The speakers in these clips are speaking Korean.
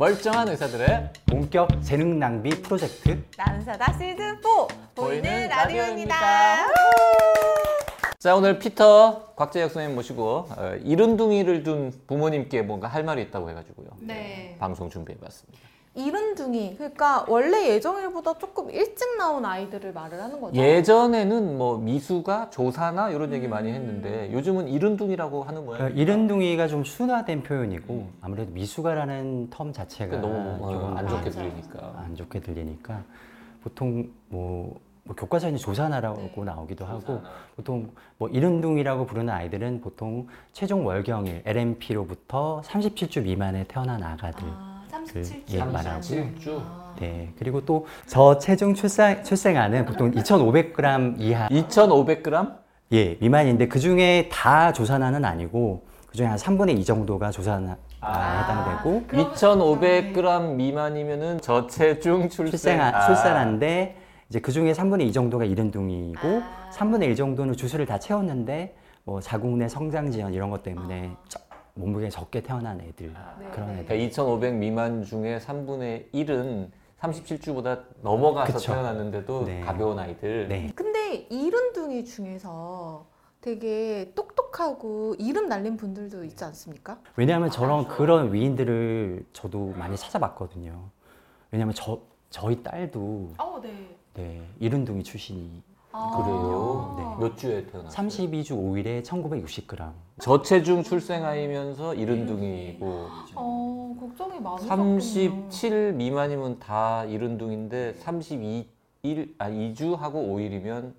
멀쩡한 의사들의 본격 재능 낭비 프로젝트 난사다 시즌 4 보이는. 라디오입니다. 자 오늘 피터 곽재혁 선생님 모시고 어, 이른둥이를 둔 부모님께 뭔가 할 말이 있다고 해가지고요. 네. 방송 준비해봤습니다. 이른둥이 그러니까 원래 예정일보다 조금 일찍 나온 아이들을 말을 하는 거죠. 예전에는 뭐 미수가 조사나 이런 얘기 많이 음. 했는데 요즘은 이른둥이라고 하는 모양. 그러니까 이른둥이가 좀 순화된 표현이고 아무래도 미숙아라는 텀 자체가 너무 어, 조금 안 좋게 맞아. 들리니까. 안 좋게 들리니까 보통 뭐, 뭐 교과서에는 조사나라고 네. 나오기도 하고 보통 뭐 이른둥이라고 부르는 아이들은 보통 최종 월경일 LMP로부터 37주 미만에 태어난 아가들 아, 그 37주. 예, 말하고. 37주. 네 그리고 또 저체중 출생 출생아는 보통 2,500g 이하 2,500g? 예, 미만인데 그 중에 다 조산아는 아니고 그 중에 한 3분의 2 정도가 조산아에 아. 해당되고 그럼- 2,500g 미만이면은 저체중 출생. 출생아, 아. 출산한데 이제 그 중에 3분의 2 정도가 이른둥이고 아. 3분의 1 정도는 주수를 다 채웠는데 뭐 자궁 내 성장 지연 이런 것 때문에 적- 몸무게 적게 태어난 애들 네, 그런 네. 애들 그러니까 2,500 미만 중에 3분의 1은 37주보다 넘어가서 그쵸. 태어났는데도 네. 가벼운 아이들. 네. 근데 이른둥이 중에서 되게 똑똑하고 이름 날린 분들도 있지 않습니까? 왜냐하면 저런 그런 위인들을 저도 많이 찾아봤거든요. 왜냐하면 저 저희 딸도 어, 네. 네, 이른둥이 출신이 아. 그래요? 네. 몇 주에 태어났어요? 32주 5일에 1960g. 저체중 출생아이면서 이른둥이고 어, 걱정이 많으셨군요. 37 미만이면 다 이른둥인데 32 일 아 2주 하고 5일이면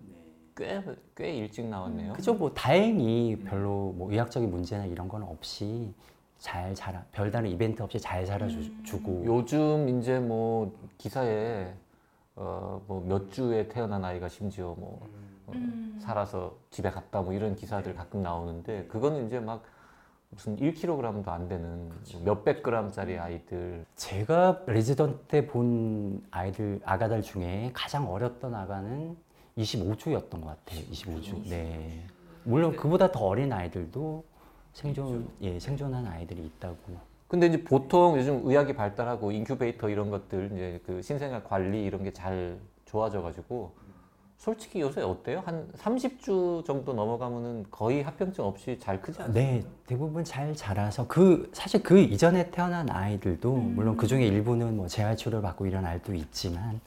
꽤 꽤 일찍 나왔네요. 그죠? 뭐 다행히 별로 뭐 의학적인 문제나 이런 건 없이 잘 자라 별다른 이벤트 없이 잘 살아주고 요즘 이제 뭐 기사에 어 뭐 몇 주에 태어난 아이가 심지어 뭐 어, 음. 살아서 집에 갔다 뭐 이런 기사들 가끔 나오는데 그거는 이제 막 무슨 1kg도 안 되는 몇백 g짜리 아이들 제가 레지던트 때 본 아이들 아가들 중에 가장 어렸던 아가는 25주였던 것 같아요. 25주. 네. 물론 그보다 더 어린 아이들도 생존 예 생존한 아이들이 있다고. 근데 이제 보통 요즘 의학이 발달하고 인큐베이터 이런 것들 이제 그 신생아 관리 이런 게 잘 좋아져 가지고 솔직히 요새 어때요? 한 30주 정도 넘어가면은 거의 합병증 없이 잘 크지 않아요? 네, 대부분 잘 자라서 그 사실 그 이전에 태어난 아이들도 물론 그 중에 일부는 뭐 재활 치료를 받고 이런 아이도 있지만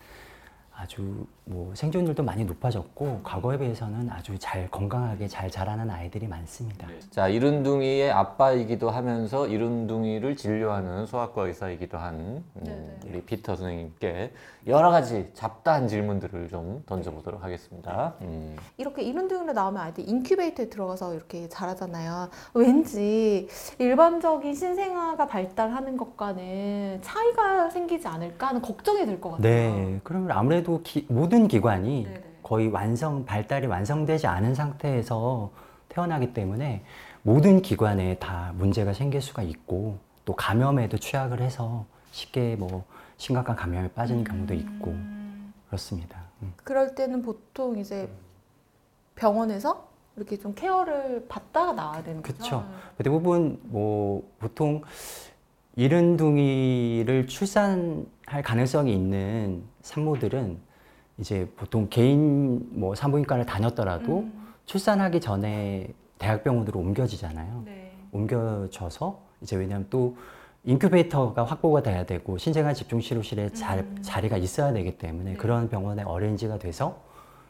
아주 뭐 생존율도 많이 높아졌고 과거에 비해서는 아주 잘 건강하게 잘 자라는 아이들이 많습니다. 자, 이른둥이의 아빠이기도 하면서 이른둥이를 진료하는 소아과 의사이기도 한 음, 네네. 우리 피터 선생님께 여러 가지 잡다한 질문들을 좀 던져보도록 하겠습니다. 음. 이렇게 이른둥이로 나오면 아이들 인큐베이터에 들어가서 이렇게 자라잖아요. 왠지 일반적인 신생아가 발달하는 것과는 차이가 생기지 않을까 하는 걱정이 들 것 같아요. 네, 그러면 아무래도 기- 모든 기관이 네네. 거의 완성 발달이 완성되지 않은 상태에서 태어나기 때문에 모든 기관에 다 문제가 생길 수가 있고 또 감염에도 취약을 해서 쉽게 뭐 심각한 감염에 빠지는 경우도 있고 음, 그렇습니다. 음. 그럴 때는 보통 이제 병원에서 이렇게 좀 케어를 받다가 나와야 되는 거죠. 그쵸. 대부분 뭐 보통 이른둥이를 출산할 가능성이 있는 산모들은 이제 보통 개인 뭐 산부인과를 다녔더라도 음, 출산하기 전에 대학병원으로 옮겨지잖아요. 네. 옮겨져서 이제 왜냐하면 또 인큐베이터가 확보가 돼야 되고 신생아 집중 치료실에 자, 음. 자리가 있어야 되기 때문에 네. 그런 병원에 어레인지가 돼서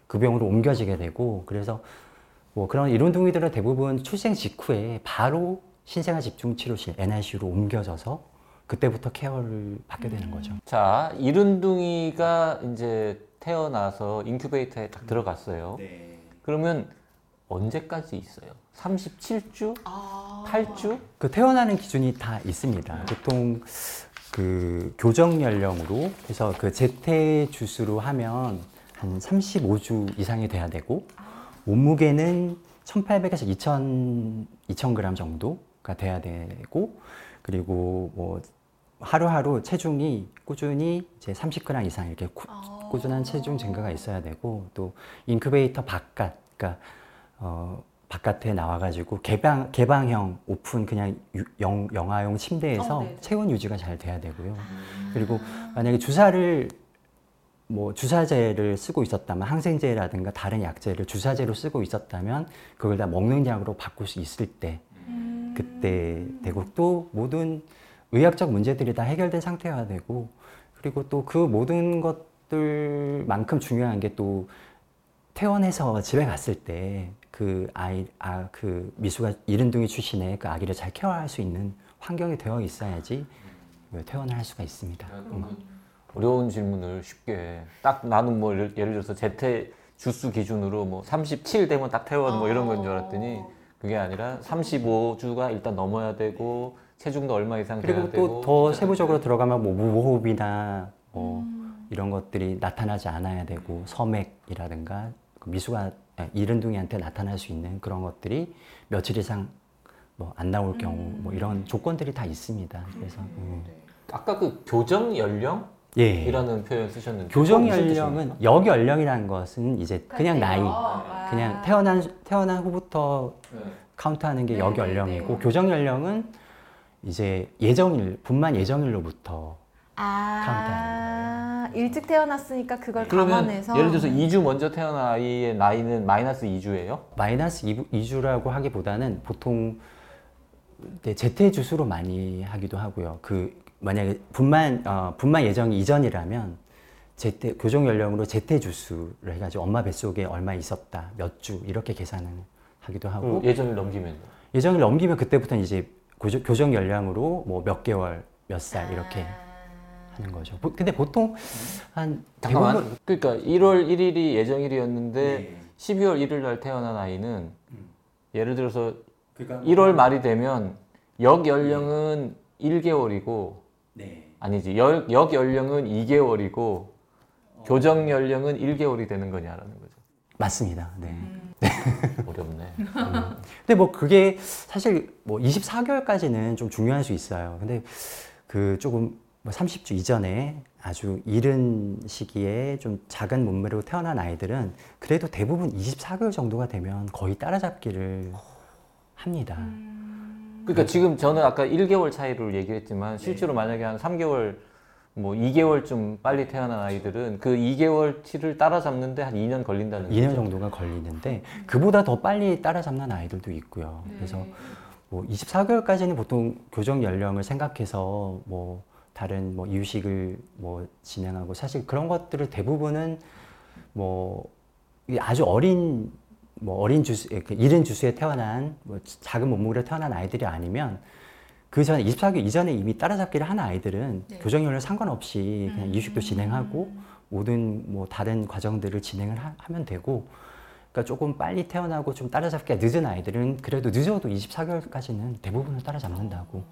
그 병원으로 옮겨지게 되고 그래서 뭐 그런 이론둥이들은 대부분 출생 직후에 바로 신생아 집중치료실 NICU로 옮겨져서 그때부터 케어를 받게 되는 거죠. 자, 이른둥이가 이제 태어나서 인큐베이터에 딱 들어갔어요. 그러면 언제까지 있어요? 37주? 아. 8주? 그 태어나는 기준이 다 있습니다. 보통 그 교정 연령으로 그래서 그 제태 주수로 하면 한 35주 이상이 돼야 되고 몸무게는 1,800에서 2,000 2,000g 정도 가 돼야 되고 그리고 뭐 하루하루 체중이 꾸준히 이제 30g 이상 이렇게 꾸, 아. 꾸준한 체중 증가가 있어야 되고 또 인큐베이터 바깥 그러니까 어 바깥에 나와가지고 개방 개방형 오픈 그냥 유- 영, 영아용 침대에서 어, 네네. 체온 유지가 잘 돼야 되고요. 그리고 만약에 주사를 뭐 주사제를 쓰고 있었다면 항생제라든가 다른 약제를 주사제로 쓰고 있었다면 그걸 다 먹는 약으로 바꿀 수 있을 때 음. 그때 되고 또 모든 의학적 문제들이 다 해결된 상태여야 되고 그리고 또 그 모든 것들만큼 중요한 게 또 퇴원해서 집에 갔을 때 그 아이 아 그 미수가 이른둥이 출신의 그 아기를 잘 케어할 수 있는 환경이 되어 있어야지 그 퇴원을 할 수가 있습니다. 음. 어려운 질문을 쉽게 딱 나는 뭐 예를, 예를 들어서 제태 주수 기준으로 뭐 37 되면 딱 퇴원 뭐 이런 건 줄 알았더니 그게 아니라 35주가 일단 넘어야 되고 체중도 얼마 이상 돼야 그리고 되고 또 더 세부적으로 들어가면 뭐 무호흡이나 뭐 음. 이런 것들이 나타나지 않아야 되고 서맥이라든가 그 미수가 아, 이른둥이한테 나타날 수 있는 그런 것들이 며칠 이상 뭐 안 나올 경우 뭐 이런 조건들이 다 있습니다. 그래서 음. 아까 그 교정 연령 이라는 예. 표현 쓰셨는데 교정 연령은 역 연령이라는 것은 이제 그냥 나이, 아. 그냥 태어난 태어난 후부터 뜻이에요? 카운트하는 게 네, 역 네, 연령이고 네. 교정 연령은 이제 예정일 분만 예정일로부터 아, 일찍 태어났으니까 그걸 그러면 감안해서 예를 들어서 2주 먼저 태어난 아이의 나이는 마이너스 2주예요? 마이너스 2 주라고 하기보다는 보통 네, 제태 주수로 많이 하기도 하고요. 그 만약에 분만 어, 분만 예정이 이전이라면 제태 교정 연령으로 제태 주수를 해가지고 엄마 뱃속에 얼마 있었다, 몇 주 이렇게 계산을 하기도 하고. 예정일 넘기면. 예정을 넘기면 그때부터 이제 고조- 교정 연령으로 뭐 몇 개월, 몇 살 이렇게 아. 하는 거죠. 보- 근데 보통 한 잠깐만. 대부분 그러니까 1월 1일이 예정일이었는데 12월 1일 날 태어난 아이는 예를 들어서 1월 말이 되면 역 연령은 1개월이고 아니지 역, 역 연령은 2개월이고 교정 연령은 1개월이 되는 거냐라는 거죠. 맞습니다. 네. 어렵네. 근데 뭐 그게 사실 뭐 24개월까지는 좀 중요할 수 있어요. 근데 그 조금 뭐 30주 이전에 아주 이른 시기에 좀 작은 몸매로 태어난 아이들은 그래도 대부분 24개월 정도가 되면 거의 따라잡기를 합니다. 그러니까 지금 저는 아까 1개월 차이를 얘기했지만 실제로 만약에 한 3개월 뭐 2개월쯤 빨리 태어난 아이들은 그 2개월치를 따라잡는데 한 2년 걸린다는 2년 거죠. 정도가 걸리는데 그보다 더 빨리 따라잡는 아이들도 있고요. 그래서 뭐 24개월까지는 보통 교정 연령을 생각해서 뭐 다른 뭐 이유식을 뭐 진행하고 사실 그런 것들을 대부분은 뭐 아주 어린 뭐 어린 주수 이렇게 이른 주수에 태어난 뭐 작은 몸무게로 태어난 아이들이 아니면 그 전에 24개월 이전에 이미 따라잡기를 한 아이들은 네. 교정 연령 상관없이 그냥 이유식도 진행하고 모든 뭐 다른 과정들을 진행을 하, 면 되고 그러니까 조금 빨리 태어나고 좀 따라잡기가 늦은 아이들은 그래도 늦어도 24개월까지는 대부분을 따라잡는다고.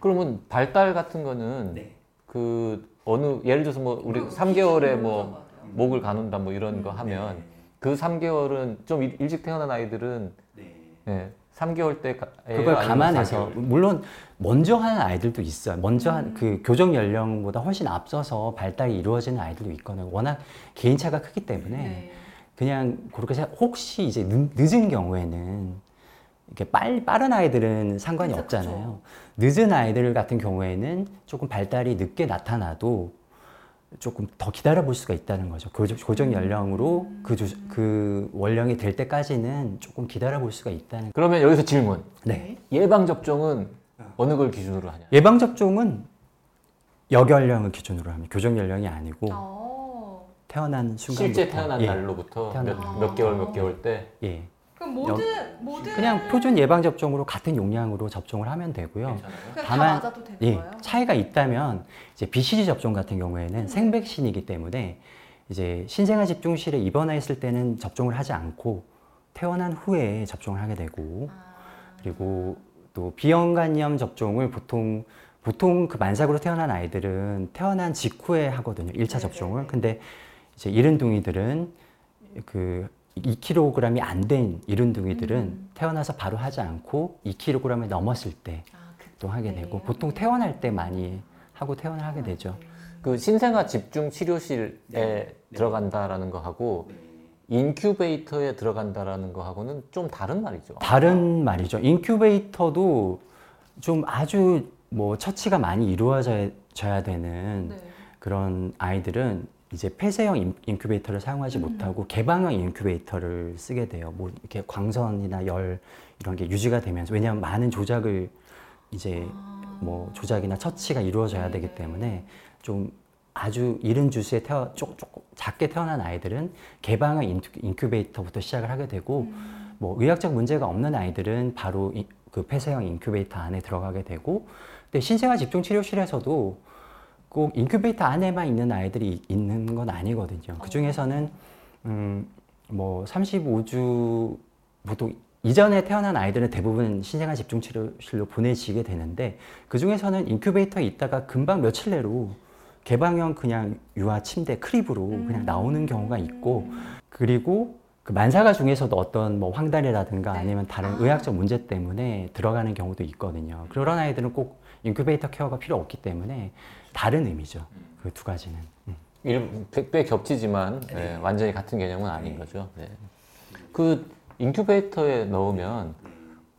그러면 발달 같은 거는 네. 그 어느 예를 들어서 뭐 우리 3개월에 뭐 목을 가눈다 뭐 이런 거 하면 그 3개월은 좀 일- 일찍 태어난 아이들은 네. 3개월 때 가- 예요? 그걸 감안해서 4개월? 물론 먼저 하는 아이들도 있어요. 먼저 한그 교정 연령보다 훨씬 앞서서 발달이 이루어지는 아이들도 있거든요. 워낙 개인차가 크기 때문에 네. 그냥 그렇게 생각- 혹시 이제 늦, 늦은 경우에는 이렇게 빨 빠른 아이들은 상관이 그쵸, 없잖아요. 늦은 아이들 같은 경우에는 조금 발달이 늦게 나타나도 조금 더 기다려 볼 수가 있다는 거죠. 고정, 고정 연령으로 그, 주, 그 원령이 될 때까지는 조금 기다려 볼 수가 있다는. 그러면 여기서 질문. 네. 예방 접종은 어느 걸 기준으로 하냐? 예방 접종은 여연령을 기준으로 합니다. 교정 연령이 아니고 어. 태어난 순간부터. 실제 태어난 예, 날로부터 태어난 몇, 날. 몇 개월 몇 개월 때 예. 그럼 모든 모든 그냥 표준 예방 접종으로 같은 용량으로 접종을 하면 되고요. 괜찮아요? 그냥 다만- 다 맞아도 되는 예, 거예요? 차이가 있다면 이제 BCG 접종 같은 음. 경우에는 생백신이기 때문에 이제 신생아 집중실에 입원했을 때는 접종을 하지 않고 태어난 후에 접종을 하게 되고 아. 그리고 또 비형간염 접종을 보통 보통 그 만삭으로 태어난 아이들은 태어난 직후에 하거든요. 일차 네네네. 접종을. 근데 이제 이른둥이들은 그 2kg이 안 된 이른둥이들은 음. 태어나서 바로 하지 않고 2kg을 넘었을 때또 아, 하게 되고 보통 태어날 때 많이 하고 태어날 하게 되죠. 그 신생아 집중 치료실에 들어간다라는 거 하고 인큐베이터에 들어간다라는 거 하고는 좀 다른 말이죠. 다른 말이죠. 인큐베이터도 좀 아주 뭐 처치가 많이 이루어져야 되는 네. 그런 아이들은 이제 폐쇄형 인- 인큐베이터를 사용하지 못하고 개방형 인큐베이터를 쓰게 돼요. 뭐 이렇게 광선이나 열 이런 게 유지가 되면서 왜냐하면 많은 조작을 이제 뭐 조작이나 처치가 이루어져야 되기 때문에 좀 아주 이른 주수에 태어 조금, 조금 작게 태어난 아이들은 개방형 인큐- 인큐베이터부터 시작을 하게 되고 뭐 의학적 문제가 없는 아이들은 바로 이- 그 폐쇄형 인큐베이터 안에 들어가게 되고 근데 신생아 집중 치료실에서도 꼭 인큐베이터 안에만 있는 아이들이 있는 건 아니거든요. 그 중에서는 음, 뭐 35주 보통 이전에 태어난 아이들은 대부분 신생아 집중 치료실로 보내지게 되는데 그 중에서는 인큐베이터에 있다가 금방 며칠 내로 개방형 그냥 유아 침대 crib으로 그냥 나오는 경우가 있고 그리고 그 만삭아 중에서도 어떤 뭐 황달이라든가 네. 아니면 다른 아. 의학적 문제 때문에 들어가는 경우도 있거든요. 그런 아이들은 꼭 인큐베이터 care가 필요 없기 때문에 다른 의미죠. 그 두 가지는. 음. 꽤 겹치지만 예, 완전히 같은 개념은 아닌 거죠. 네. 그 인큐베이터에 넣으면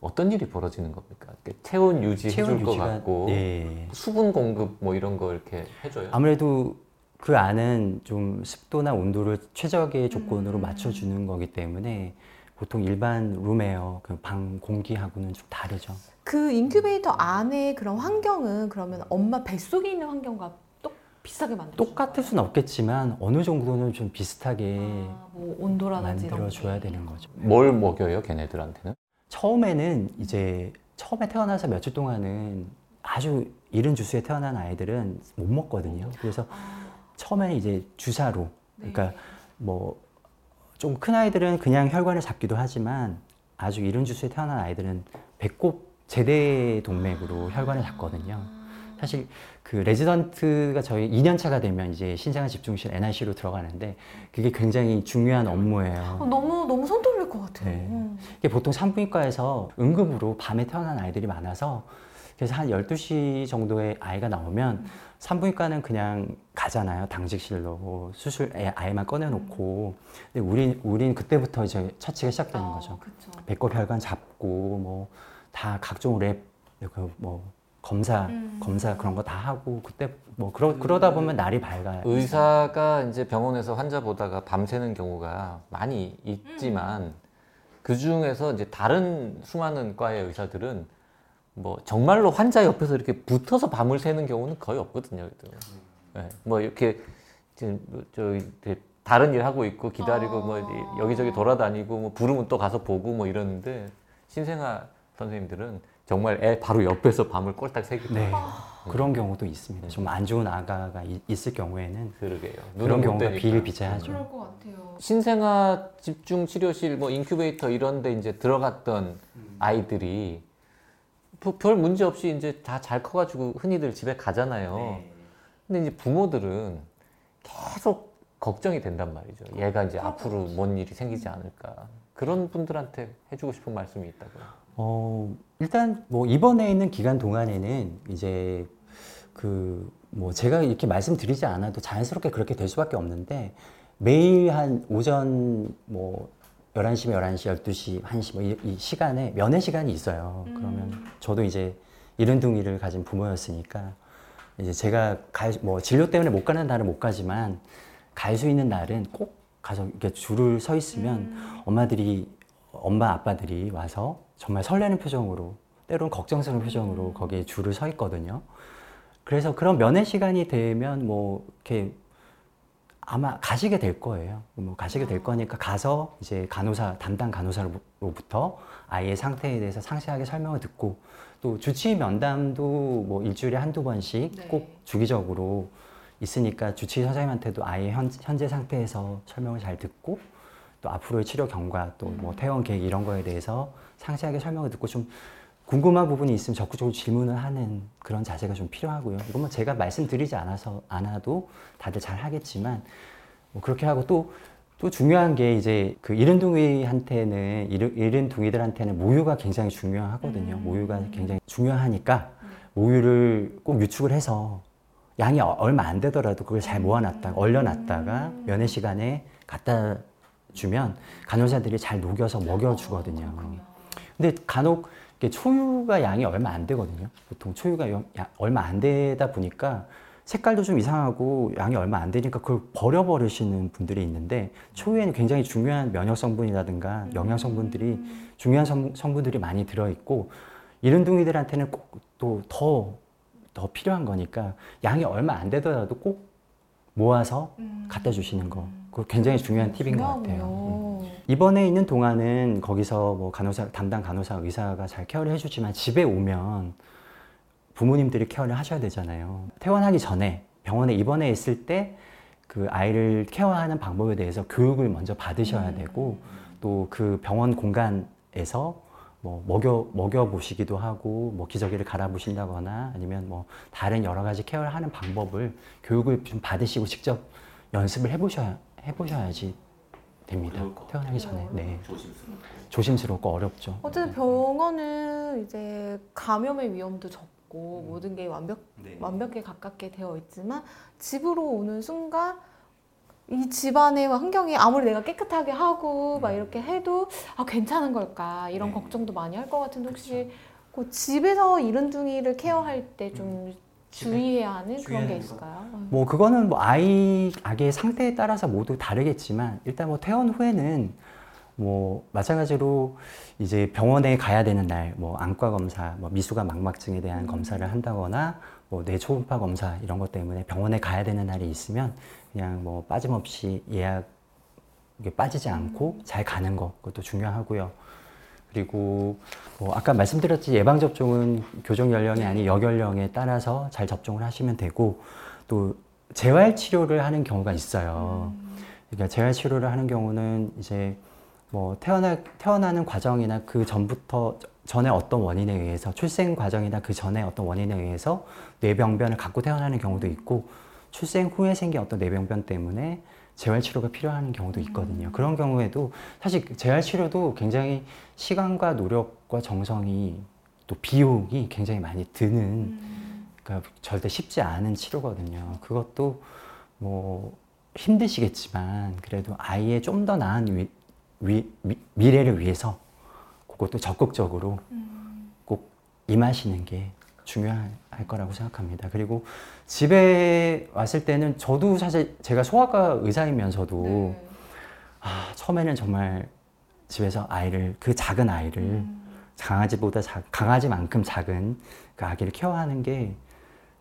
어떤 일이 벌어지는 겁니까? 체온 유지해줄 체온 것 유지가 같고 예. 수분 공급 뭐 이런 거 이렇게 해줘요. 아무래도 그 안은 좀 습도나 온도를 최적의 조건으로 음. 맞춰주는 거기 때문에 보통 일반 room air 그방 공기하고는 좀 다르죠. 그 인큐베이터 안에 그런 환경은 그러면 엄마 뱃속에 있는 환경과 또 비슷하게 만들어 똑같을 수는 없겠지만 어느 정도는 좀 비슷하게 아, 뭐 온도라든지 이런 만들어 줘야 게. 되는 거죠. 뭘 먹여요, 걔네들한테는? 처음에는 이제 처음에 태어나서 며칠 동안은 아주 이른 주수에 태어난 아이들은 못 먹거든요. 그래서 아, 처음에는 이제 주사로 네. 그러니까 뭐 좀 큰 아이들은 그냥 혈관을 잡기도 하지만 아주 이른 주수에 태어난 아이들은 배꼽 제대 동맥으로 혈관을 잡거든요. 사실 그 레지던트가 저희 2년 차가 되면 이제 신생아 집중실 NIC로 들어가는데 그게 굉장히 중요한 어, 업무예요. 너무 너무 손 떨릴 것 같아요. 네. 음. 이게 보통 산부인과에서 응급으로 밤에 태어난 아이들이 많아서 그래서 한 12시 정도에 아이가 나오면 산부인과는 그냥 가잖아요. 당직실로 뭐 수술 애, 아이만 꺼내놓고. 근데 우린, 우린 그때부터 이제 처치가 시작되는 아, 거죠. 그쵸. 배꼽 혈관 잡고 뭐 다 각종 랩, 그뭐 검사, 음. 검사 그런 거 다 하고 그때 뭐 그러, 그러다 보면 날이 밝아요. 의사가 이제 병원에서 환자 보다가 밤새는 경우가 많이 있지만 그 중에서 이제 다른 수많은 과의 의사들은 뭐 정말로 환자 옆에서 이렇게 붙어서 밤을 새는 경우는 거의 없거든요. 그래도. 네, 뭐 이렇게 지금 저 이제 다른 일 하고 있고 기다리고 뭐 이제 여기저기 돌아다니고 뭐 부르면 또 가서 보고 뭐 이러는데 신생아 선생님들은 정말 애 바로 옆에서 밤을 꼴딱 새기고 네. 그런 경우도 있습니다. 좀 안 좋은 아가가 이- 있을 경우에는 그러게요. 그런 경우가. 비일비재하죠. 그럴 것 같아요. 신생아 집중 치료실 뭐 인큐베이터 이런 데 이제 들어갔던 아이들이 뭐 별 문제 없이 이제 다 잘 커가지고 흔히들 집에 가잖아요. 근데 이제 부모들은 계속 걱정이 된단 말이죠. 얘가 이제 앞으로 뭔 일이 생기지 않을까. 그런 분들한테 해주고 싶은 말씀이 있다고요. 어, 일단 뭐 입원해 있는 기간 동안에는 이제 그 뭐 제가 이렇게 말씀드리지 않아도 자연스럽게 그렇게 될 수밖에 없는데 매일 한 오전 뭐 11시면 11시, 12시, 1시 뭐이 시간에 면회 시간이 있어요. 그러면 저도 이제 이른 둥이를 가진 부모였으니까 이제 제가 갈, 뭐 진료 때문에 못 가는 날은 못 가지만 갈 수 있는 날은 꼭 가서 이렇게 줄을 서 있으면 엄마들이 엄마 아빠들이 와서 정말 설레는 표정으로 때로는 걱정스러운 표정으로 거기에 줄을 서 있거든요. 그래서 그런 면회 시간이 되면 뭐 이렇게 아마 가시게 될 거예요. 뭐 가시게 될 거니까 가서 이제 간호사 담당 간호사로부터 아이의 상태에 대해서 상세하게 설명을 듣고 또 주치의 면담도 뭐 일주일에 한두 번씩 네. 꼭 주기적으로 있으니까 주치의 선생님한테도 아이의 현, 현재 상태에서 설명을 잘 듣고 또 앞으로의 치료 경과 또 뭐 퇴원 계획 이런 거에 대해서 상세하게 설명을 듣고 좀 궁금한 부분이 있으면 적극적으로 질문을 하는 그런 자세가 좀 필요하고요. 이건 뭐 제가 말씀드리지 않아서 않아도 다들 잘 하겠지만 뭐 그렇게 하고 또 또 중요한 게 이제 그 이른둥이한테는 이른, 이른둥이들한테는 모유가 굉장히 중요하거든요. 음. 모유가 굉장히 중요하니까 모유를 꼭 유축을 해서 양이 어- 얼마 안 되더라도 그걸 잘 모아놨다가 얼려놨다가 음. 면회 시간에 갖다 주면 간호사들이 잘 녹여서 먹여주거든요. 근데 간혹 초유가 양이 얼마 안 되거든요. 보통 초유가 얼마 안 되다 보니까 색깔도 좀 이상하고 양이 얼마 안 되니까 그걸 버려버리시는 분들이 있는데 초유에는 굉장히 중요한 면역 성분이라든가 영양 성분들이 중요한 성, 성분들이 많이 들어있고 이른둥이들한테는 꼭 또 더 더 필요한 거니까 양이 얼마 안 되더라도 꼭 모아서 갖다 주시는 거. 그거 굉장히 중요한 팁인 것 같아요. 음. 입원해 있는 동안은 거기서 뭐 간호사 담당 간호사 의사가 잘 케어를 해주지만 집에 오면 부모님들이 케어를 하셔야 되잖아요. 퇴원하기 전에 병원에 입원해 있을 때 그 아이를 케어하는 방법에 대해서 교육을 먼저 받으셔야 음. 되고 또 그 병원 공간에서 뭐 먹여 먹여 보시기도 하고 뭐 기저귀를 갈아 보신다거나 아니면 뭐 다른 여러 가지 케어를 하는 방법을 교육을 좀 받으시고 직접 연습을 해보셔야 해보셔야지 됩니다. 태어나기 전에. 네. 조심스럽고 어렵죠. 어쨌든 병원은 이제 감염의 위험도 적고 모든 게 완벽 네. 완벽에 가깝게 되어 있지만 집으로 오는 순간 이 집안의 환경이 아무리 내가 깨끗하게 하고 막 이렇게 해도 아 괜찮은 걸까? 이런 네. 걱정도 많이 할 것 같은데 혹시 그 집에서 이른 둥이를 케어할 때좀 주의해야 하는 그런 게? 있을까요? 뭐 그거는 뭐 아이 아기의 상태에 따라서 모두 다르겠지만 일단 뭐 퇴원 후에는 뭐 마찬가지로 이제 병원에 가야 되는 날 뭐 안과 검사, 뭐 미수가 망막증에 대한 검사를 한다거나 뭐 뇌 초음파 검사 이런 것 때문에 병원에 가야 되는 날이 있으면 그냥 뭐 빠짐없이 예약 빠지지 않고 잘 가는 거 그것도 중요하고요. 그리고 뭐 아까 말씀드렸지 예방 접종은 교정 연령이 아닌 여연령에 따라서 잘 접종을 하시면 되고 또 재활 치료를 하는 경우가 있어요. 그러니까 재활 치료를 하는 경우는 이제 뭐 태어나 태어나는 과정이나 그 전부터 전에 어떤 원인에 의해서 출생 과정이나 그 전에 어떤 원인에 의해서 뇌병변을 갖고 태어나는 경우도 있고 출생 후에 생긴 어떤 뇌병변 때문에 재활 치료가 필요한 경우도 있거든요. 그런 경우에도 사실 그 재활 치료도 굉장히 시간과 노력과 정성이 또 비용이 굉장히 많이 드는 그러니까 절대 쉽지 않은 치료거든요. 그것도 뭐 힘드시겠지만 그래도 아이의 좀 더 나은 위, 위, 미, 미래를 위해서 그것도 적극적으로 꼭 임하시는 게 중요할 거라고 생각합니다. 그리고 집에 왔을 때는 저도 사실 제가 소아과 의사이면서도 네. 아, 처음에는 정말 집에서 아이를 그 작은 아이를 음. 강아지보다 작, 강아지만큼 작은 그 아기를 케어하는 게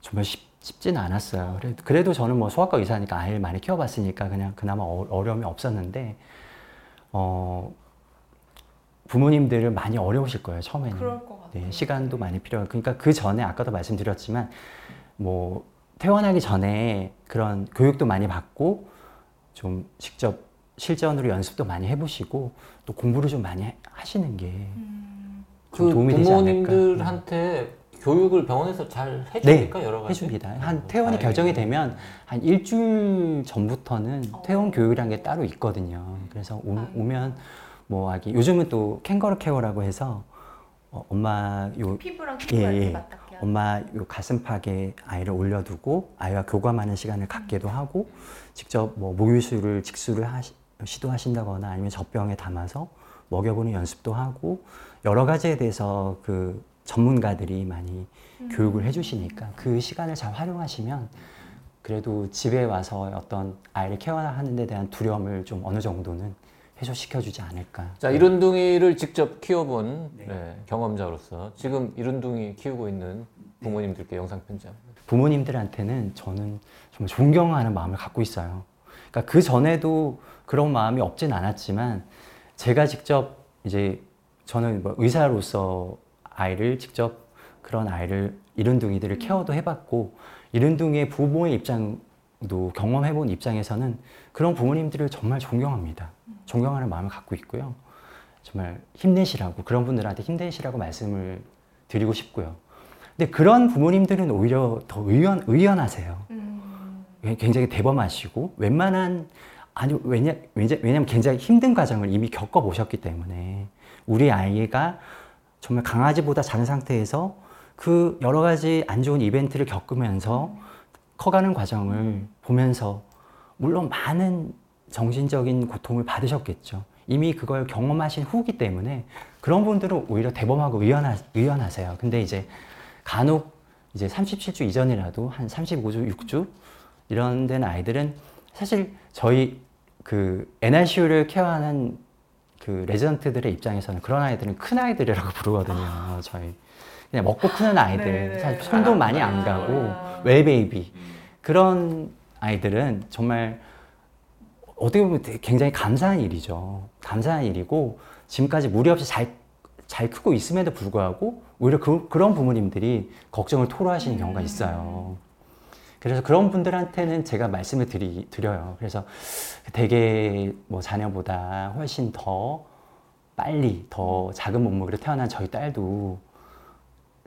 정말 쉽, 쉽지는 않았어요. 그래도, 그래도 저는 뭐 소아과 의사니까 아이를 많이 키워봤으니까 그냥 그나마 어, 어려움이 없었는데 어, 부모님들을 많이 어려우실 거예요 처음에는. 네, 시간도 많이 필요하고 그러니까 그 전에 아까도 말씀드렸지만 뭐 퇴원하기 전에 그런 교육도 많이 받고 좀 직접 실전으로 연습도 많이 해보시고 또 공부를 좀 많이 해- 하시는 게좀그 도움이 되지 않을까. 네. 부모님들한테 교육을 병원에서 잘 해주니까 여러 가지 해줍니다. 한 어, 퇴원이 다행이네. 결정이 되면 한 일주일 전부터는 어. 퇴원 교육이라는 게 따로 있거든요. 그래서 오, 아. 오면 뭐 아기 요즘은 또 캥거루 케어라고 해서 어, 엄마 요 피부랑 예, 피부가 이렇게 예. 맞닿게 하는 엄마 요 가슴팍에 아이를 올려두고 아이와 교감하는 시간을 갖게도 하고 직접 뭐 목유수를 직수를 하시, 시도하신다거나 아니면 젖병에 담아서 먹여보는 연습도 하고 여러 가지에 대해서 그 전문가들이 많이 교육을 해주시니까 그 시간을 잘 활용하시면 그래도 집에 와서 어떤 아이를 케어하는 데 대한 두려움을 좀 어느 정도는 해소시켜주지 않을까. 자 이른둥이를 직접 키워본 네. 네, 경험자로서 지금 이른둥이 키우고 있는 부모님들께 영상 편지 한번. 부모님들한테는 저는 정말 존경하는 마음을 갖고 있어요. 그러니까 그 전에도 그런 마음이 없진 않았지만 제가 직접 이제 저는 뭐 의사로서 아이를 직접 그런 아이를 이른둥이들을 케어도 해봤고 이른둥이의 부모의 입장도 경험해본 입장에서는 그런 부모님들을 정말 존경합니다. 존경하는 마음을 갖고 있고요. 정말 힘내시라고 그런 분들한테 힘내시라고 말씀을 드리고 싶고요. 근데 그런 부모님들은 오히려 더 의연, 의연하세요. 음. 굉장히 대범하시고 웬만한 아니 왜냐 왜냐 왜냐면 굉장히 힘든 과정을 이미 겪어 보셨기 때문에 우리 아이가 정말 강아지보다 작은 상태에서 그 여러 가지 안 좋은 이벤트를 겪으면서 커가는 과정을 보면서 물론 많은 정신적인 고통을 받으셨겠죠. 이미 그걸 경험하신 후기 때문에 그런 분들은 오히려 대범하고 의연하, 의연하세요. 근데 이제 간혹 이제 37주 이전이라도 한 35주, 6주 이런 데는 아이들은 사실 저희 그 NRCU를 케어하는 그 레지던트들의 입장에서는 그런 아이들은 큰 아이들이라고 부르거든요. 저희 그냥 먹고 크는 아이들, 네네. 사실 손도 많이 안 가고 아. 웰베이비 그런 아이들은 정말 어떻게 보면 굉장히 감사한 일이죠. 감사한 일이고 지금까지 무리 없이 잘, 잘 크고 있음에도 불구하고 오히려 그, 그런 부모님들이 걱정을 토로하시는 경우가 있어요. 그래서 그런 분들한테는 제가 말씀을 드리, 드려요. 그래서 되게 뭐 자녀보다 훨씬 더 빨리 더 작은 몸무게로 태어난 저희 딸도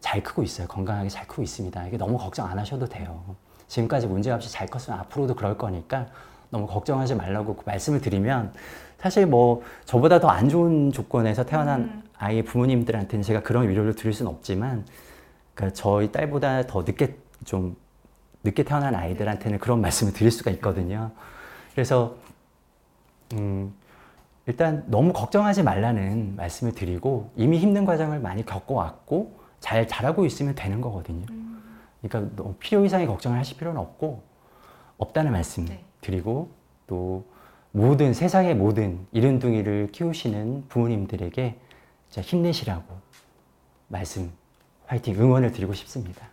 잘 크고 있어요. 건강하게 잘 크고 있습니다. 이게 너무 걱정 안 하셔도 돼요. 지금까지 문제 없이 잘 컸으면 앞으로도 그럴 거니까 너무 걱정하지 말라고 그 말씀을 드리면 사실 뭐 저보다 더 안 좋은 조건에서 태어난 음. 아이의 부모님들한테는 제가 그런 위로를 드릴 수는 없지만 그러니까 저희 딸보다 더 늦게 좀 늦게 태어난 아이들한테는 그런 말씀을 드릴 수가 있거든요. 그래서 음, 일단 너무 걱정하지 말라는 말씀을 드리고 이미 힘든 과정을 많이 겪어왔고 잘 자라고 있으면 되는 거거든요. 그러니까 너무 필요 이상의 걱정을 하실 필요는 없고 없다는 말씀 네. 드리고 또 모든 세상의 모든 이른둥이를 키우시는 부모님들에게 힘내시라고 말씀 화이팅 응원을 드리고 싶습니다.